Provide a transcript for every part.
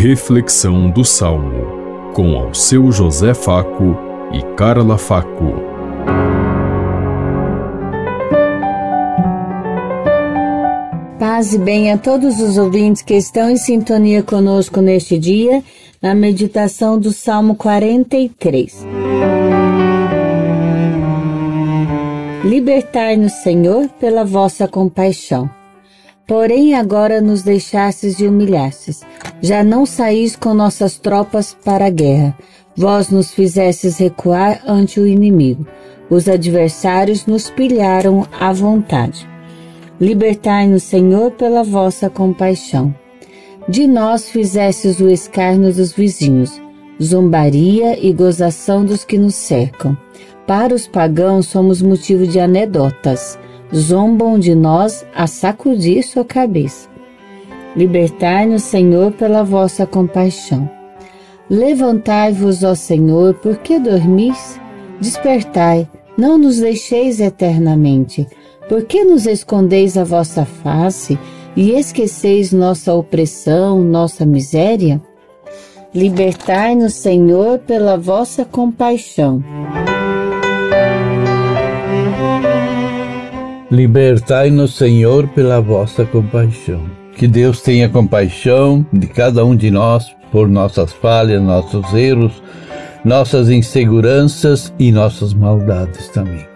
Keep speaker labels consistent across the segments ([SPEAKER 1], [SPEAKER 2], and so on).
[SPEAKER 1] Reflexão do Salmo, com ao seu José Faco e Carla Faco.
[SPEAKER 2] Paz e bem a todos os ouvintes que estão em sintonia conosco neste dia, na meditação do Salmo 43. Libertai-nos, Senhor, pela vossa compaixão. Porém, agora nos deixastes e humilhastes. Já não saís com nossas tropas para a guerra. Vós nos fizestes recuar ante o inimigo. Os adversários nos pilharam à vontade. Libertai-nos, Senhor, pela vossa compaixão. De nós fizestes o escárnio dos vizinhos, zombaria e gozação dos que nos cercam. Para os pagãos somos motivo de anedotas zombam de nós a sacudir sua cabeça. Libertai-nos, Senhor, pela vossa compaixão. Levantai-vos, ó Senhor, porque dormis? Despertai, não nos deixeis eternamente. Por que nos escondeis a vossa face e esqueceis nossa opressão, nossa miséria? Libertai-nos, Senhor, pela vossa compaixão.
[SPEAKER 3] Libertai-nos, Senhor, pela vossa compaixão. Que Deus tenha compaixão de cada um de nós por nossas falhas, nossos erros, nossas inseguranças e nossas maldades também.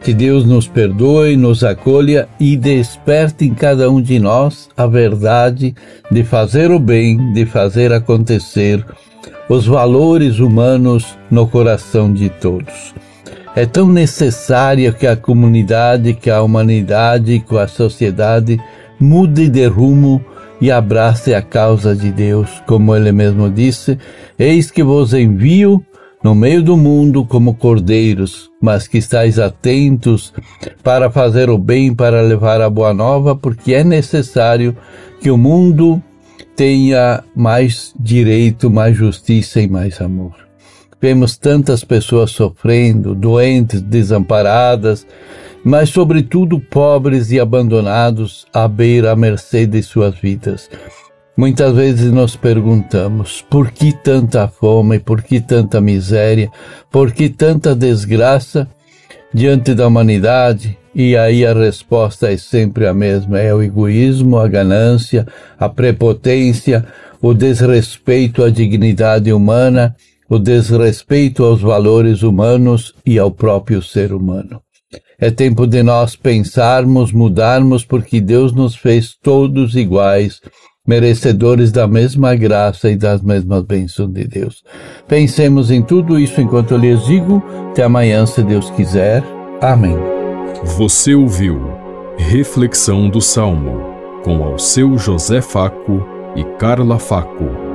[SPEAKER 3] Que Deus nos perdoe, nos acolha e desperte em cada um de nós a verdade de fazer o bem, de fazer acontecer os valores humanos no coração de todos. É tão necessária que a comunidade, que a humanidade, que a sociedade mude de rumo e abrace a causa de Deus, como ele mesmo disse: Eis que vos envio no meio do mundo como cordeiros, mas que estáis atentos para fazer o bem, para levar a boa nova, porque é necessário que o mundo tenha mais direito, mais justiça e mais amor. Vemos tantas pessoas sofrendo, doentes, desamparadas, mas, sobretudo, pobres e abandonados à beira, à mercê de suas vidas. Muitas vezes nos perguntamos por que tanta fome, por que tanta miséria, por que tanta desgraça diante da humanidade? E aí a resposta é sempre a mesma: é o egoísmo, a ganância, a prepotência, o desrespeito à dignidade humana o desrespeito aos valores humanos e ao próprio ser humano. É tempo de nós pensarmos, mudarmos, porque Deus nos fez todos iguais, merecedores da mesma graça e das mesmas bênçãos de Deus. Pensemos em tudo isso enquanto eu lhes digo. Até amanhã, se Deus quiser. Amém.
[SPEAKER 1] Você ouviu Reflexão do Salmo com ao seu José Faco e Carla Faco.